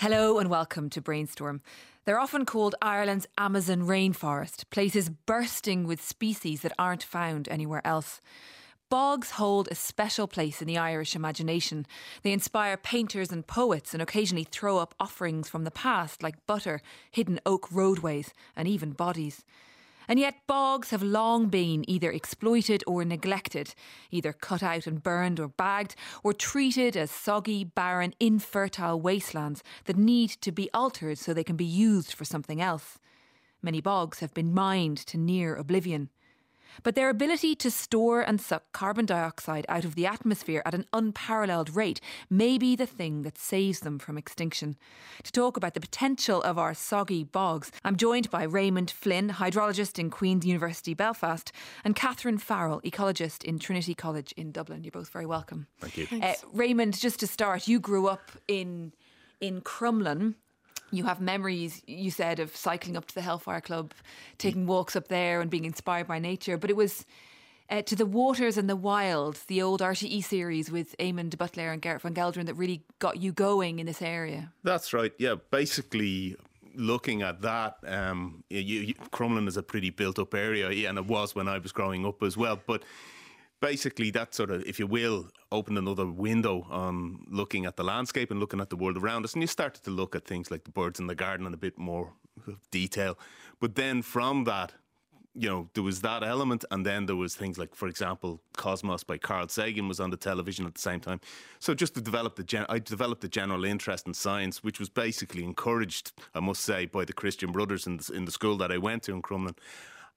Hello and welcome to Brainstorm. They're often called Ireland's Amazon rainforest, places bursting with species that aren't found anywhere else. Bogs hold a special place in the Irish imagination. They inspire painters and poets and occasionally throw up offerings from the past like butter, hidden oak roadways, and even bodies. And yet, bogs have long been either exploited or neglected, either cut out and burned or bagged, or treated as soggy, barren, infertile wastelands that need to be altered so they can be used for something else. Many bogs have been mined to near oblivion. But their ability to store and suck carbon dioxide out of the atmosphere at an unparalleled rate may be the thing that saves them from extinction. To talk about the potential of our soggy bogs, I'm joined by Raymond Flynn, hydrologist in Queen's University Belfast, and Catherine Farrell, ecologist in Trinity College in Dublin. You're both very welcome. Thank you. Uh, Raymond, just to start, you grew up in in Crumlin, you have memories, you said, of cycling up to the Hellfire Club, taking walks up there and being inspired by nature. But it was uh, to the waters and the wild, the old RTE series with Eamon de Buitléar and Gerrit van Gelderen that really got you going in this area. That's right. Yeah, basically looking at that, um, you, you, Crumlin is a pretty built-up area, yeah, and it was when I was growing up as well. But basically that sort of, if you will, opened another window on looking at the landscape and looking at the world around us. And you started to look at things like the birds in the garden in a bit more detail. But then from that, you know, there was that element, and then there was things like, for example, Cosmos by Carl Sagan was on the television at the same time. So just to develop the, gen- I developed a general interest in science, which was basically encouraged, I must say, by the Christian Brothers in the, in the school that I went to in Crumlin.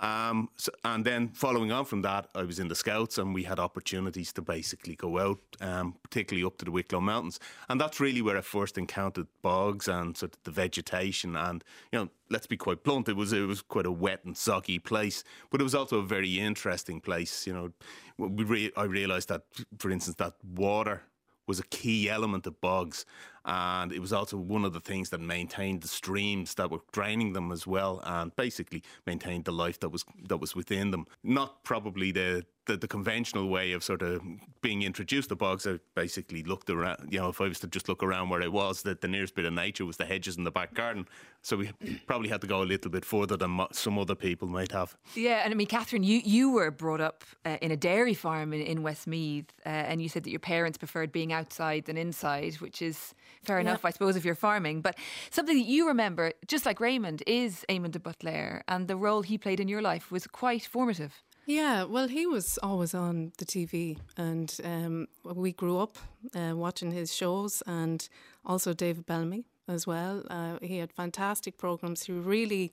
Um, so, and then following on from that, I was in the Scouts and we had opportunities to basically go out, um, particularly up to the Wicklow Mountains. And that's really where I first encountered bogs and sort of the vegetation. And, you know, let's be quite blunt, it was, it was quite a wet and soggy place, but it was also a very interesting place. You know, re- I realised that, for instance, that water was a key element of bogs and it was also one of the things that maintained the streams that were draining them as well and basically maintained the life that was that was within them. Not probably the the, the conventional way of sort of being introduced to bogs I basically looked around you know if I was to just look around where I was that the nearest bit of nature was the hedges in the back garden so we probably had to go a little bit further than some other people might have yeah and I mean Catherine you you were brought up uh, in a dairy farm in, in Westmeath uh, and you said that your parents preferred being outside than inside which is fair enough, I suppose, if you're farming. But something that you remember, just like Raymond, is Eamon de Buitléar, and the role he played in your life was quite formative. Yeah, well, he was always on the TV, and um, we grew up uh, watching his shows, and also David Bellamy as well. Uh, he had fantastic programs. He really,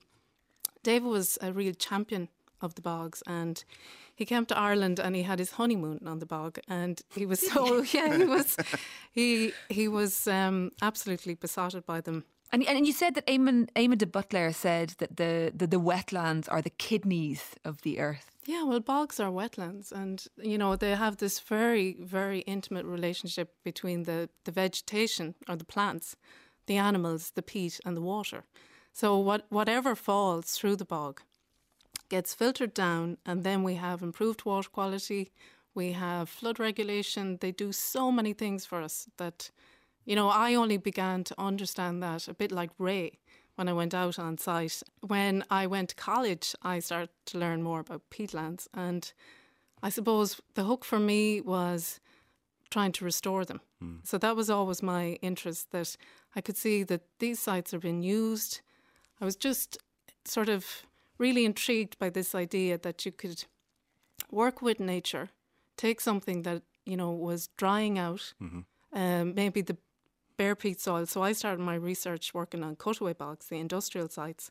David was a real champion of the bogs, and he came to Ireland and he had his honeymoon on the bog, and he was so yeah he was he he was um, absolutely besotted by them. And, and you said that Eamon, Eamon de Buitléar said that the, the, the wetlands are the kidneys of the earth. Yeah, well, bogs are wetlands, and you know they have this very, very intimate relationship between the, the vegetation or the plants, the animals, the peat, and the water. So what whatever falls through the bog gets filtered down, and then we have improved water quality, we have flood regulation. They do so many things for us that, you know, I only began to understand that a bit like Ray when I went out on site. When I went to college, I started to learn more about peatlands. And I suppose the hook for me was trying to restore them. Mm. So that was always my interest that I could see that these sites are being used. I was just sort of really intrigued by this idea that you could work with nature, take something that you know was drying out, mm-hmm. um, maybe the bare peat soil. So I started my research working on cutaway bogs, the industrial sites,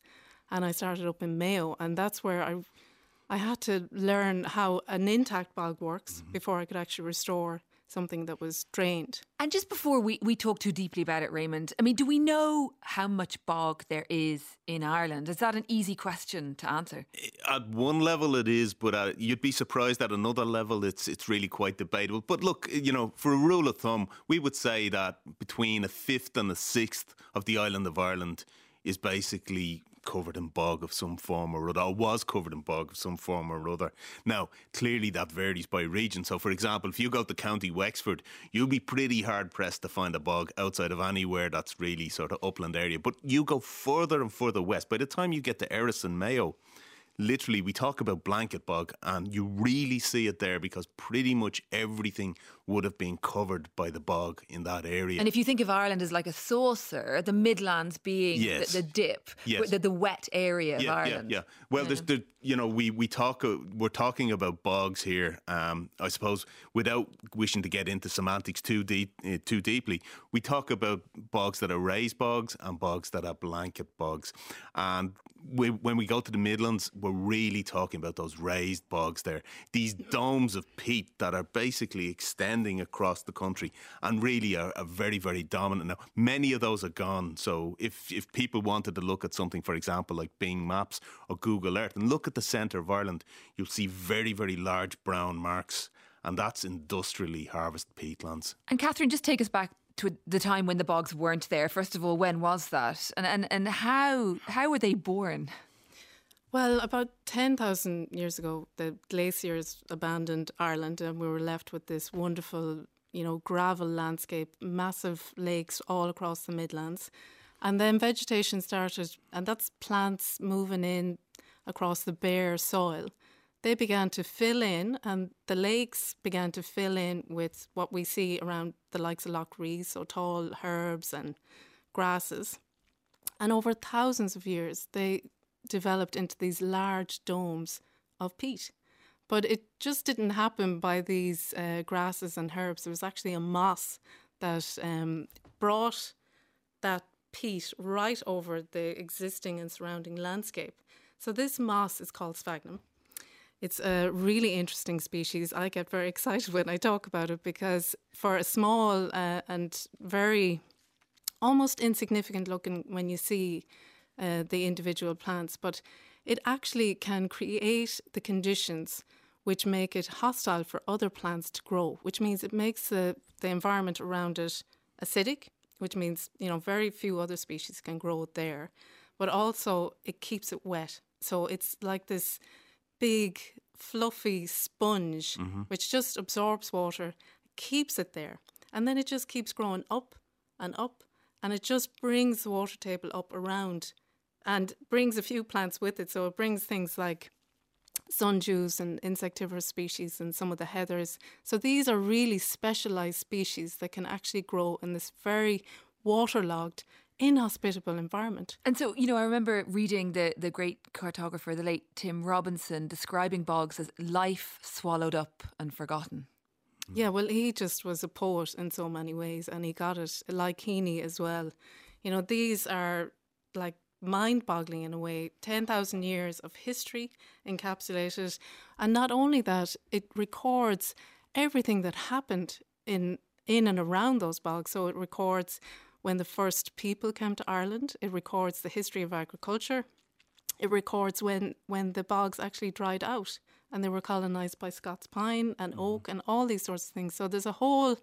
and I started up in Mayo, and that's where I I had to learn how an intact bog works mm-hmm. before I could actually restore something that was drained. And just before we, we talk too deeply about it, Raymond, I mean, do we know how much bog there is in Ireland? Is that an easy question to answer? At one level, it is, but uh, you'd be surprised at another level, it's, it's really quite debatable. But look, you know, for a rule of thumb, we would say that between a fifth and a sixth of the island of Ireland is basically covered in bog of some form or other, or was covered in bog of some form or other. Now, clearly that varies by region. So, for example, if you go to County Wexford, you'll be pretty hard pressed to find a bog outside of anywhere that's really sort of upland area. But you go further and further west. By the time you get to Erris and Mayo, literally we talk about blanket bog and you really see it there because pretty much everything would have been covered by the bog in that area. And if you think of Ireland as like a saucer, the Midlands being yes. the, the, dip, yes. the, the, wet area yeah, of Ireland. Yeah, yeah. Well, yeah. there's, there, you know, we, we talk, uh, we're talking about bogs here. Um, I suppose without wishing to get into semantics too deep, uh, too deeply, we talk about bogs that are raised bogs and bogs that are blanket bogs. And we, when we go to the Midlands, we're really talking about those raised bogs there. These domes of peat that are basically extending across the country and really are, are, very, very dominant now. Many of those are gone. So if, if people wanted to look at something, for example, like Bing Maps or Google Earth, and look at the centre of Ireland, you'll see very, very large brown marks. And that's industrially harvested peatlands. And Catherine, just take us back to the time when the bogs weren't there. First of all, when was that, and and and how how were they born? Well, about 10,000 years ago, the glaciers abandoned Ireland and we were left with this wonderful, you know, gravel landscape, massive lakes all across the Midlands. And then vegetation started, and that's plants moving in across the bare soil. They began to fill in, and the lakes began to fill in with what we see around the likes of Lough Ree, so tall herbs and grasses. And over thousands of years, they developed into these large domes of peat. But it just didn't happen by these uh, grasses and herbs. There was actually a moss that um, brought that peat right over the existing and surrounding landscape. So this moss is called sphagnum. It's a really interesting species. I get very excited when I talk about it because for a small uh, and very almost insignificant looking when you see uh, the individual plants, but it actually can create the conditions which make it hostile for other plants to grow, which means it makes the, the environment around it acidic, which means you know very few other species can grow there, but also it keeps it wet. So it's like this big fluffy sponge mm-hmm. which just absorbs water, keeps it there, and then it just keeps growing up and up, and it just brings the water table up around and brings a few plants with it. So it brings things like sundews and insectivorous species and some of the heathers. So these are really specialized species that can actually grow in this very waterlogged inhospitable environment. And so, you know, I remember reading the the great cartographer, the late Tim Robinson, describing bogs as life swallowed up and forgotten. Hmm. Yeah, well, he just was a poet in so many ways, and he got it like Heaney as well. You know, these are like mind boggling in a way 10,000 years of history encapsulated. And not only that, it records everything that happened in, in and around those bogs. So it records when the first people came to Ireland, it records the history of agriculture, it records when, when the bogs actually dried out and they were colonized by Scots pine and mm. oak and all these sorts of things. So there's a whole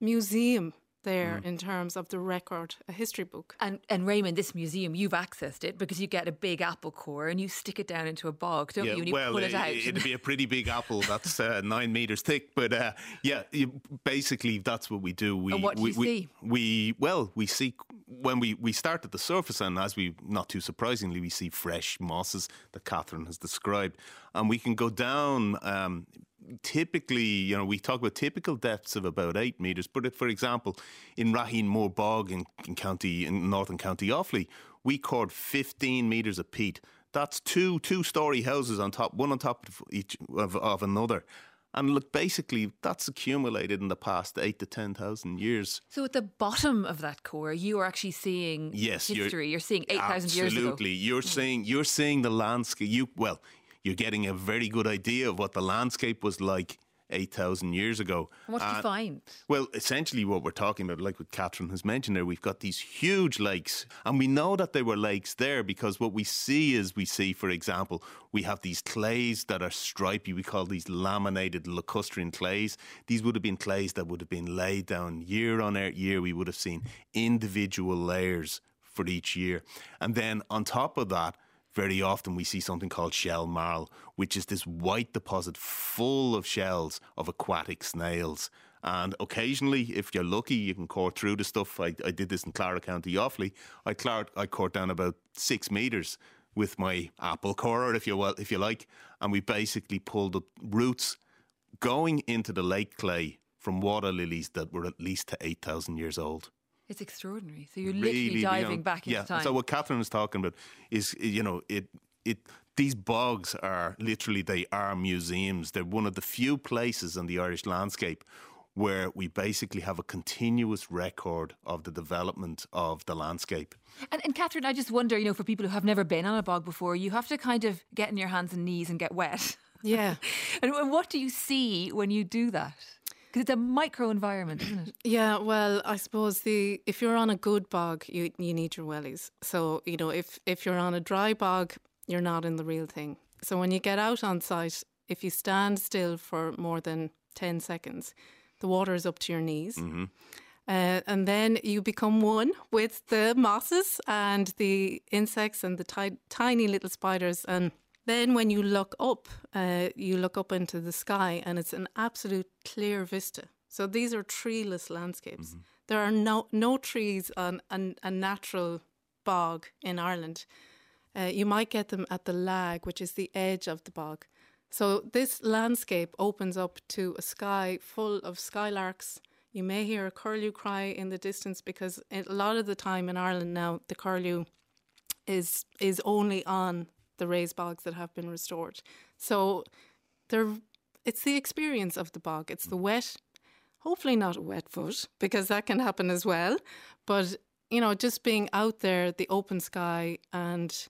museum there mm. in terms of the record, a history book. And and Raymond, this museum, you've accessed it because you get a big apple core and you stick it down into a bog, don't yeah, you? And well, pull it out. It'd be a pretty big apple that's uh, nine meters thick, but uh, yeah, you, basically that's what we do. We, and what do we, you we, see? We well, we see when we we start at the surface, and as we not too surprisingly, we see fresh mosses that Catherine has described, and we can go down. Um, typically, you know, we talk about typical depths of about eight metres. But if, for example, in Raheenmore Bog in, in County in Northern County Offaly, we caught 15 metres of peat. That's two two story houses on top, one on top of each of, of another. And look, basically, that's accumulated in the past eight to ten thousand years. So, at the bottom of that core, you are actually seeing yes, history. You're, you're seeing eight thousand years ago. Absolutely, you're mm. seeing you're seeing the landscape. You well, you're getting a very good idea of what the landscape was like 8,000 years ago. And what did uh, you find? Well, essentially, what we're talking about, like what Catherine has mentioned there, we've got these huge lakes. And we know that there were lakes there because what we see is we see, for example, we have these clays that are stripy. We call these laminated lacustrine clays. These would have been clays that would have been laid down year on year. We would have seen individual layers for each year. And then on top of that, very often we see something called shell marl, which is this white deposit full of shells of aquatic snails. And occasionally, if you're lucky, you can core through the stuff. I, I did this in Clara County Offaly. I, clar- I cored down about six metres with my apple corer, if you will, if you like, and we basically pulled up roots going into the lake clay from water lilies that were at least to eight thousand years old. It's extraordinary. So you're really literally diving beyond, back into yeah. time. So what Catherine was talking about is, you know, it it these bogs are literally they are museums. They're one of the few places in the Irish landscape where we basically have a continuous record of the development of the landscape. And, and Catherine, I just wonder, you know, for people who have never been on a bog before, you have to kind of get in your hands and knees and get wet. Yeah. and, and what do you see when you do that? Because it's a micro environment, isn't it? Yeah, well, I suppose the if you're on a good bog, you you need your wellies. So you know, if if you're on a dry bog, you're not in the real thing. So when you get out on site, if you stand still for more than ten seconds, the water is up to your knees. Mm-hmm. Uh, and then you become one with the mosses and the insects and the ti- tiny little spiders. And then when you look up, uh, you look up into the sky and it's an absolute clear vista. So these are treeless landscapes. Mm-hmm. There are no, no trees on an, a natural bog in Ireland. Uh, you might get them at the lag, which is the edge of the bog. So this landscape opens up to a sky full of skylarks. You may hear a curlew cry in the distance because a lot of the time in Ireland now the curlew is is only on the raised bogs that have been restored. So there it's the experience of the bog. It's the mm. wet, hopefully not a wet foot because that can happen as well, but you know just being out there, the open sky and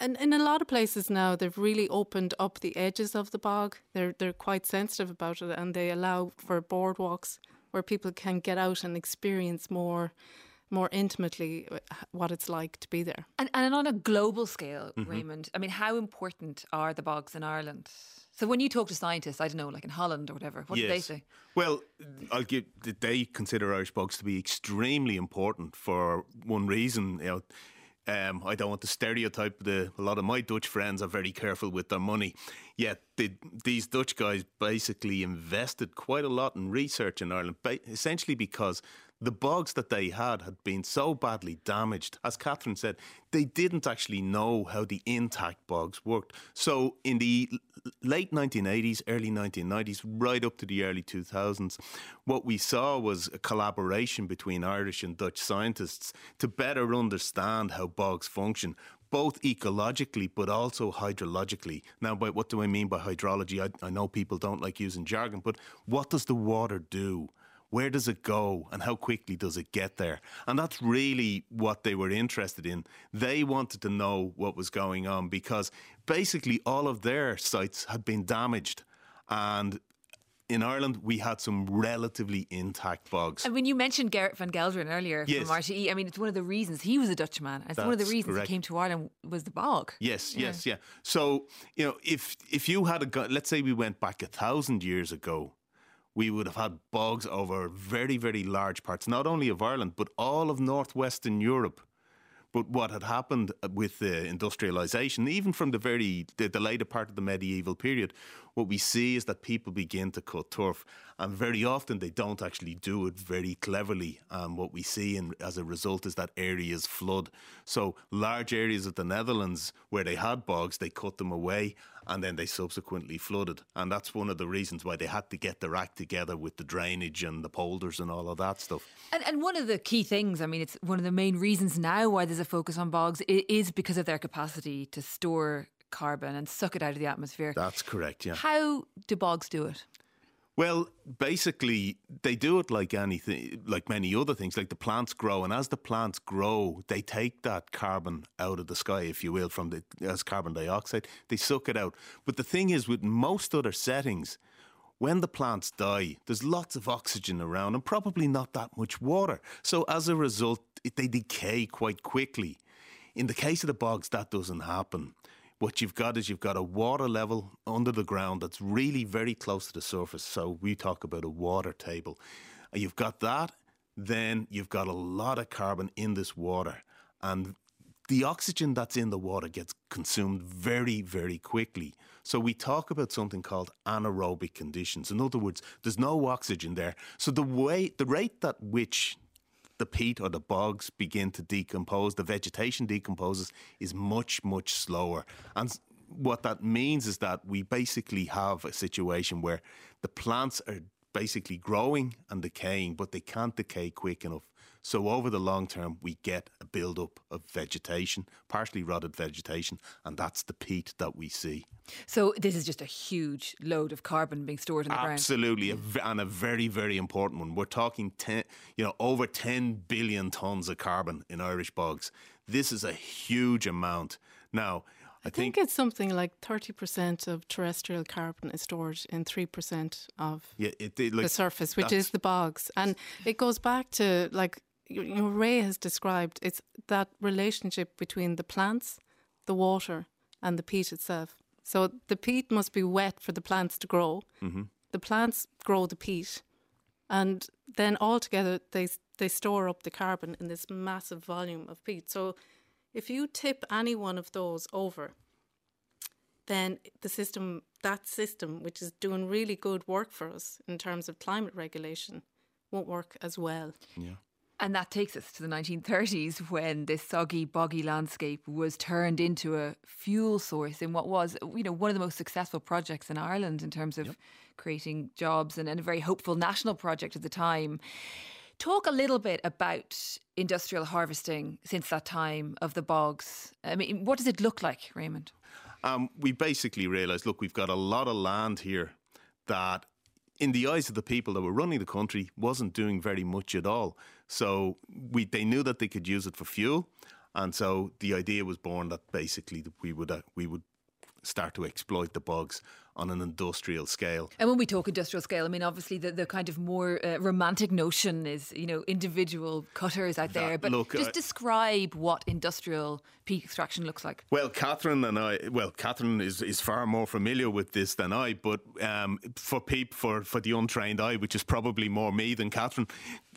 and in a lot of places now, they've really opened up the edges of the bog. They're they're quite sensitive about it, and they allow for boardwalks where people can get out and experience more more intimately uh, what it's like to be there. And, and on a global scale, mm-hmm. Raymond, I mean, how important are the bogs in Ireland? So when you talk to scientists, I don't know, like in Holland or whatever, what yes. do they say? Well, I'll give. They consider Irish bogs to be extremely important for one reason. You know, um, I don't want to stereotype the. A lot of my Dutch friends are very careful with their money. Yet the, these Dutch guys basically invested quite a lot in research in Ireland, essentially because the bogs that they had had been so badly damaged. As Catherine said, they didn't actually know how the intact bogs worked. So in the late 1980s, early 1990s, right up to the early 2000s, what we saw was a collaboration between Irish and Dutch scientists to better understand how bogs function both ecologically but also hydrologically. Now, by what do I mean by hydrology? I, I, know people don't like using jargon, but what does the water do? Where does it go and how quickly does it get there? And that's really what they were interested in. They wanted to know what was going on because basically all of their sites had been damaged. And in Ireland, we had some relatively intact bogs. I mean, you mentioned Gerrit van Gelderen earlier yes. from RTE. I mean, it's one of the reasons he was a Dutchman. It's That's one of the reasons correct. he came to Ireland was the bog. Yes, yeah. yes, yeah. So you know, if if you had a let's say we went back a thousand years ago, we would have had bogs over very, very large parts, not only of Ireland, but all of northwestern Europe. But what had happened uh, with the industrialization, even from the very the, the, later part of the medieval period, what we see is that people begin to cut turf, and very often they don't actually do it very cleverly. And what we see, in, as a result, is that areas flood. So large areas of the Netherlands where they had bogs, they cut them away, and then they subsequently flooded. And that's one of the reasons why they had to get their act together with the drainage and the polders and all of that stuff. And, and one of the key things, I mean, it's one of the main reasons now why there's a focus on bogs is because of their capacity to store carbon and suck it out of the atmosphere. That's correct, yeah. How do bogs do it? Well, basically, they do it like anything, like many other things. Like the plants grow, and as the plants grow, they take that carbon out of the sky, if you will, from the as carbon dioxide. They suck it out. But the thing is, with most other settings, when the plants die, there's lots of oxygen around and probably not that much water. So as a result, it, they decay quite quickly. In the case of the bogs, that doesn't happen. What you've got is you've got a water level under the ground that's really very close to the surface. So we talk about a water table. You've got that, then you've got a lot of carbon in this water. and the oxygen that's in the water gets consumed very, very quickly. So we talk about something called anaerobic conditions. In other words, there's no oxygen there. So the way, the rate at which the peat or the bogs begin to decompose, the vegetation decomposes, is much, much slower. And what that means is that we basically have a situation where the plants are basically growing and decaying, but they can't decay quick enough. So over the long term, we get a build-up of vegetation, partially rotted vegetation, and that's the peat that we see. So this is just a huge load of carbon being stored in the Absolutely, ground. Absolutely, and a very, very important one. We're talking ten, you know, over ten billion tons of carbon in Irish bogs. This is a huge amount. Now, I, I think, think, it's something like 30% of terrestrial carbon is stored in 3% of yeah, it, it, like, the surface, which is the bogs. And it goes back to like you know, Ray has described, it's that relationship between the plants, the water, and the peat itself. So the peat must be wet for the plants to grow. Mm-hmm. The plants grow the peat, and then all together they they store up the carbon in this massive volume of peat. So if you tip any one of those over, then the system, that system, which is doing really good work for us in terms of climate regulation, won't work as well. Yeah. And that takes us to the 1930s when this soggy, boggy landscape was turned into a fuel source in what was, you know, one of the most successful projects in Ireland in terms of yep. creating jobs and, and a very hopeful national project at the time. Talk a little bit about industrial harvesting since that time of the bogs. I mean, what does it look like, Raymond? Um, we basically realised, look, we've got a lot of land here that in the eyes of the people that were running the country, wasn't doing very much at all. So we they knew that they could use it for fuel, and so the idea was born that basically we would uh, we would start to exploit the bugs on an industrial scale. And when we talk industrial scale, I mean, obviously the, the kind of more uh, romantic notion is, you know, individual cutters out there. But look, just uh, describe what industrial peat extraction looks like. Well, Catherine and I, well, Catherine is, is far more familiar with this than I, but um, for people, for, for the untrained eye, which is probably more me than Catherine,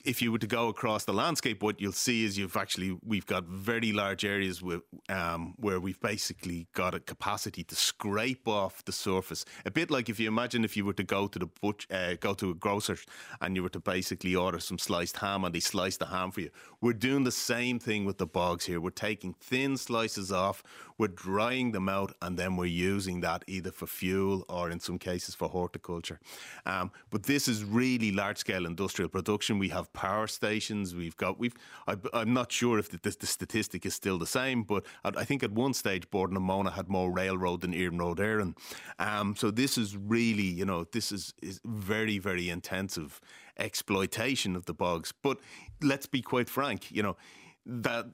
if you were to go across the landscape, what you'll see is you've actually we've got very large areas um, where we've basically got a capacity to scrape off the surface. A bit like if you imagine if you were to go to the butch, uh, go to a grocer, and you were to basically order some sliced ham, and they slice the ham for you. We're doing the same thing with the bogs here. We're taking thin slices off, we're drying them out, and then we're using that either for fuel or in some cases for horticulture. Um, but this is really large scale industrial production. We have power stations. We've got we've. I, am not sure if the, the, the, statistic is still the same, but I think at one stage Bord na Móna had more railroad than Iarnród Éireann. Um, so this is really you know this is is very very intensive exploitation of the bogs. But let's be quite frank, you know that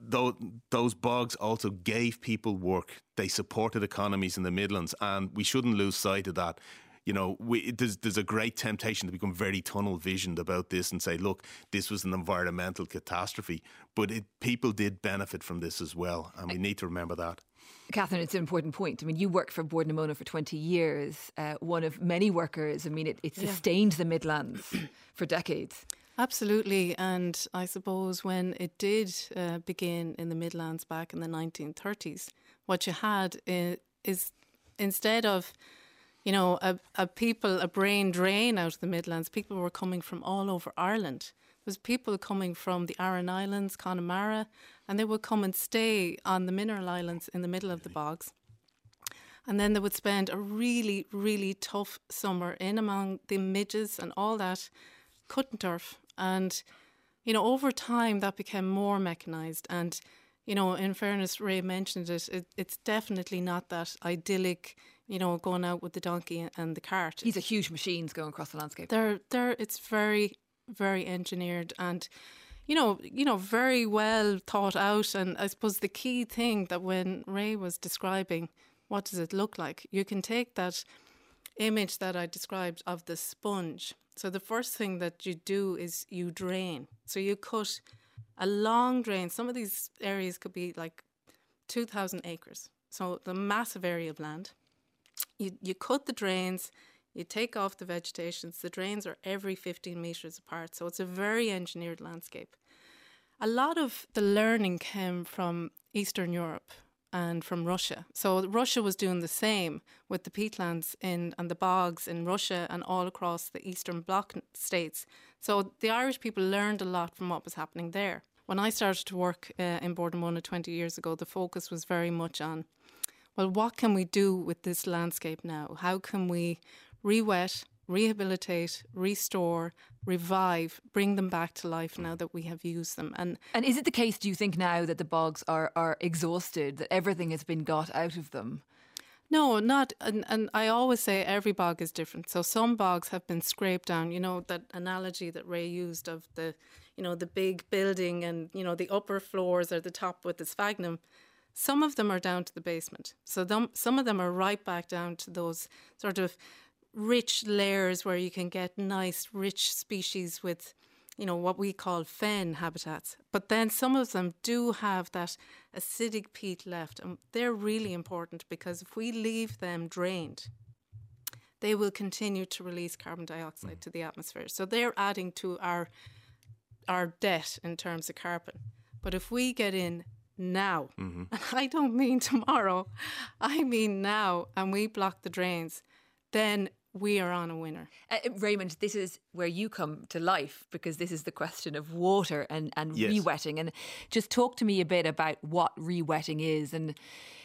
those bogs also gave people work. They supported economies in the Midlands, and we shouldn't lose sight of that you know, we, there's, there's a great temptation to become very tunnel visioned about this and say, look, this was an environmental catastrophe. But it, people did benefit from this as well. And we need to remember that. Catherine, it's an important point. I mean, you worked for Bord na Móna for 20 years, uh, one of many workers. I mean, it, it sustained yeah. the Midlands for decades. Absolutely. And I suppose when it did uh, begin in the Midlands back in the 1930s, what you had is, is instead of you know, a, a people, a brain drain out of the Midlands. People were coming from all over Ireland. There was people coming from the Aran Islands, Connemara, and they would come and stay on the mineral islands in the middle of the bogs. And then they would spend a really, really tough summer in among the midges and all that, cutting turf. And, you know, over time that became more mechanised. And, you know, in fairness, Ray mentioned it, it it's definitely not that idyllic you know, going out with the donkey and the cart. These are huge machines going across the landscape. They're they're it's very very engineered and you know, you know, very well thought out. And I suppose the key thing that when Ray was describing what does it look like, you can take that image that I described of the sponge. So the first thing that you do is you drain. So you cut a long drain. Some of these areas could be like 2,000 acres. So the massive area of land you, you cut the drains, you take off the vegetations. The drains are every 15 metres apart, so it's a very engineered landscape. A lot of the learning came from Eastern Europe and from Russia. So Russia was doing the same with the peatlands in and the bogs in Russia and all across the Eastern Bloc states. So the Irish people learned a lot from what was happening there. When I started to work uh, in Bord 20 years ago, the focus was very much on, well, what can we do with this landscape now? How can we re-wet, rehabilitate, restore, revive, bring them back to life now that we have used them. And and is it the case? Do you think now that the bogs are are exhausted, that everything has been got out of them? No, not. And, and I always say every bog is different. So some bogs have been scraped down. You know that analogy that Ray used of the, you know, the big building and you know the upper floors or the top with the sphagnum. Some of them are down to the basement. So them, some of them are right back down to those sort of rich layers where you can get nice, rich species with, you know, what we call fen habitats. But then some of them do have that acidic peat left, and they're really important because if we leave them drained, they will continue to release carbon dioxide mm. to the atmosphere. So they're adding to our our debt in terms of carbon. But if we get in now, mm-hmm. and I don't mean tomorrow, I mean now, and we block the drains, then we are on a winner. Uh, uh, Raymond, this is where you come to life because this is the question of water and, and yes. re-wetting. And just talk to me a bit about what re-wetting is and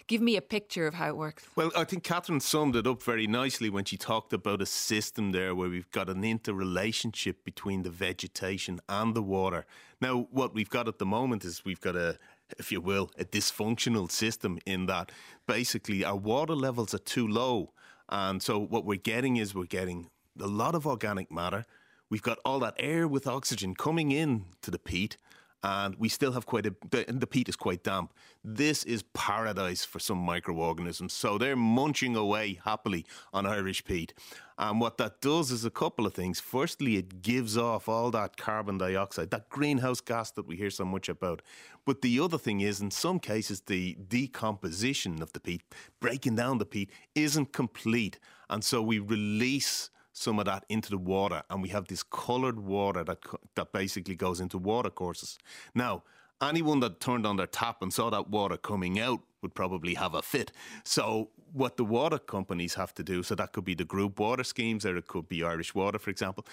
give me a picture of how it works. Well, I think Catherine summed it up very nicely when she talked about a system there where we've got an interrelationship between the vegetation and the water. Now, what we've got at the moment is we've got a, if you will, a dysfunctional system in that basically our water levels are too low and so what we're getting is we're getting a lot of organic matter. We've got all that air with oxygen coming in to the peat, and we still have quite a the, the peat is quite damp. This is paradise for some microorganisms. So they're munching away happily on Irish peat. And what that does is a couple of things. Firstly, it gives off all that carbon dioxide, that greenhouse gas that we hear so much about. But the other thing is, in some cases, the decomposition of the peat, breaking down the peat, isn't complete. And so we release some of that into the water, and we have this coloured water that that basically goes into water courses. Now, anyone that turned on their tap and saw that water coming out would probably have a fit. So, what the water companies have to do, so that could be the group water schemes, or it could be Irish Water, for example,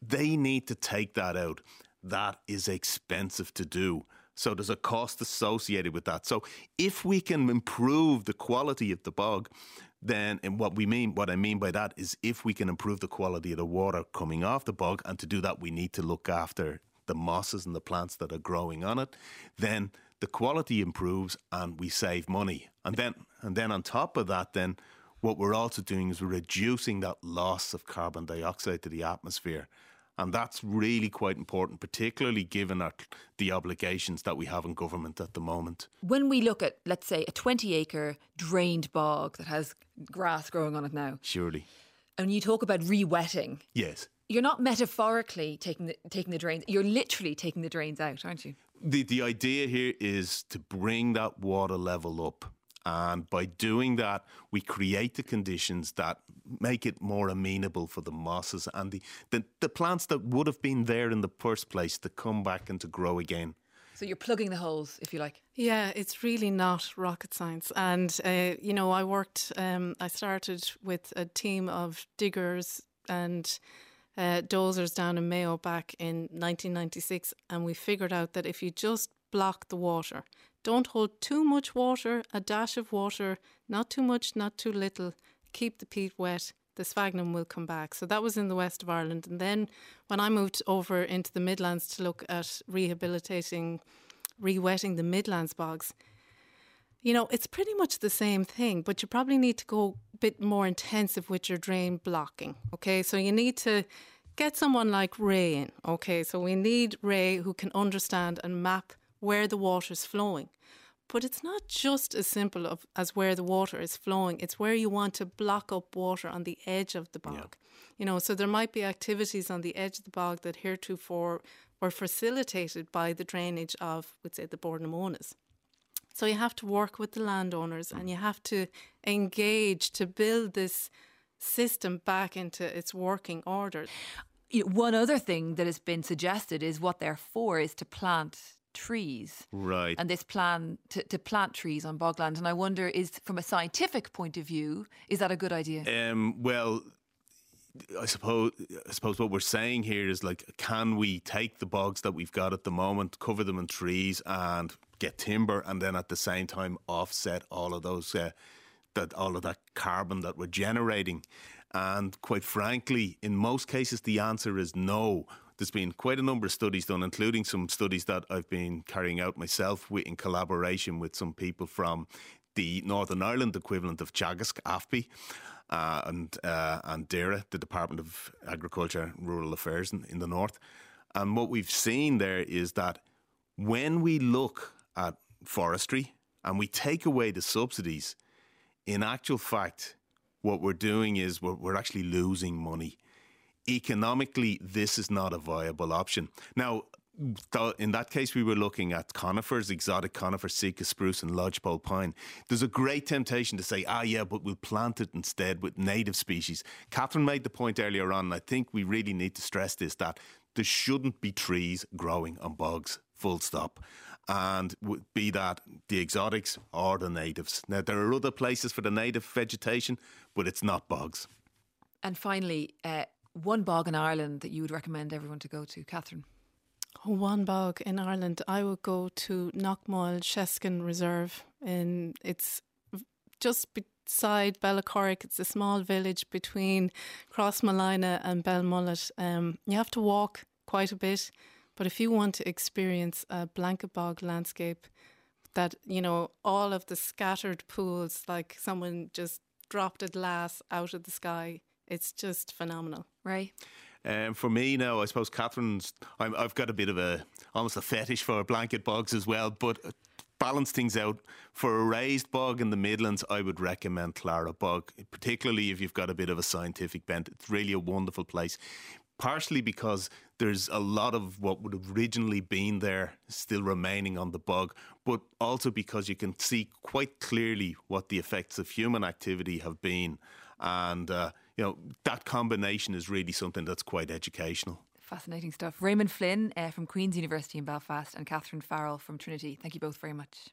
they need to take that out. That is expensive to do. So there's a cost associated with that. So if we can improve the quality of the bog, then and what we mean what I mean by that is if we can improve the quality of the water coming off the bog and to do that we need to look after the mosses and the plants that are growing on it, then the quality improves and we save money. And then and then on top of that then what we're also doing is we're reducing that loss of carbon dioxide to the atmosphere. And that's really quite important, particularly given our, the obligations that we have in government at the moment. When we look at, let's say, a 20 acre drained bog that has grass growing on it now. Surely. And you talk about re-wetting. Yes. You're not metaphorically taking the, taking the drains, you're literally taking the drains out, aren't you? The, the idea here is to bring that water level up and by doing that, we create the conditions that make it more amenable for the mosses and the, the, the plants that would have been there in the first place to come back and to grow again. So you're plugging the holes, if you like. Yeah, it's really not rocket science. And, uh, you know, I worked, um, I started with a team of diggers and uh, dozers down in Mayo back in 1996. And we figured out that if you just block the water, don't hold too much water, a dash of water, not too much, not too little. Keep the peat wet. The sphagnum will come back. So that was in the west of Ireland. And then when I moved over into the Midlands to look at rehabilitating, re-wetting the Midlands bogs, you know, it's pretty much the same thing, but you probably need to go a bit more intensive with your drain blocking. Okay, so you need to get someone like Ray in. Okay, so we need Ray who can understand and map where the water is flowing. But it's not just as simple of, as where the water is flowing. It's where you want to block up water on the edge of the bog. Yeah. You know, so there might be activities on the edge of the bog that heretofore were facilitated by the drainage of, we'd say, the Bord So you have to work with the landowners and you have to engage to build this system back into its working order. One other thing that has been suggested is what they're for is to plant trees. Right. And this plan to, to plant trees on bogland. And I wonder, is from a scientific point of view, is that a good idea? Um, well, I suppose I suppose what we're saying here is like, can we take the bogs that we've got at the moment, cover them in trees, and get timber, and then at the same time offset all of those uh, that all of that carbon that we're generating? And quite frankly, in most cases, the answer is no. There's been quite a number of studies done, including some studies that I've been carrying out myself with, in collaboration with some people from the Northern Ireland equivalent of Teagasc, AFBI, uh, and uh, and DAERA, the Department of Agriculture and Rural Affairs in, in the north. And what we've seen there is that when we look at forestry and we take away the subsidies, in actual fact, what we're doing is we're, we're actually losing money. Economically, this is not a viable option. Now, in that case, we were looking at conifers, exotic conifers, Sitka spruce, and lodgepole pine. There's a great temptation to say, ah, yeah, but we'll plant it instead with native species. Catherine made the point earlier on, and I think we really need to stress this that there shouldn't be trees growing on bogs, full stop. And be that the exotics or the natives. Now, there are other places for the native vegetation, but it's not bogs. And finally, uh, one bog in Ireland that you would recommend everyone to go to, Catherine? One bog in Ireland, I would go to Knockmoyle Sheskin Reserve. In it's just beside Bellacorrick. It's a small village between Crossmolina and Belmullet. Um, you have to walk quite a bit, but if you want to experience a blanket bog landscape, that you know all of the scattered pools, like someone just dropped a glass out of the sky, it's just phenomenal. Right. Um, for me now, I suppose Catherine's. i have got a bit of a almost a fetish for blanket bogs as well, but balance things out. For a raised bog in the Midlands, I would recommend Clara Bog, particularly if you've got a bit of a scientific bent. It's really a wonderful place. Partially because there's a lot of what would have originally been there still remaining on the bog, but also because you can see quite clearly what the effects of human activity have been. And uh, you know, that combination is really something that's quite educational. Fascinating stuff. Raymond Flynn uh, from Queen's University in Belfast and Catherine Farrell from Trinity. Thank you both very much.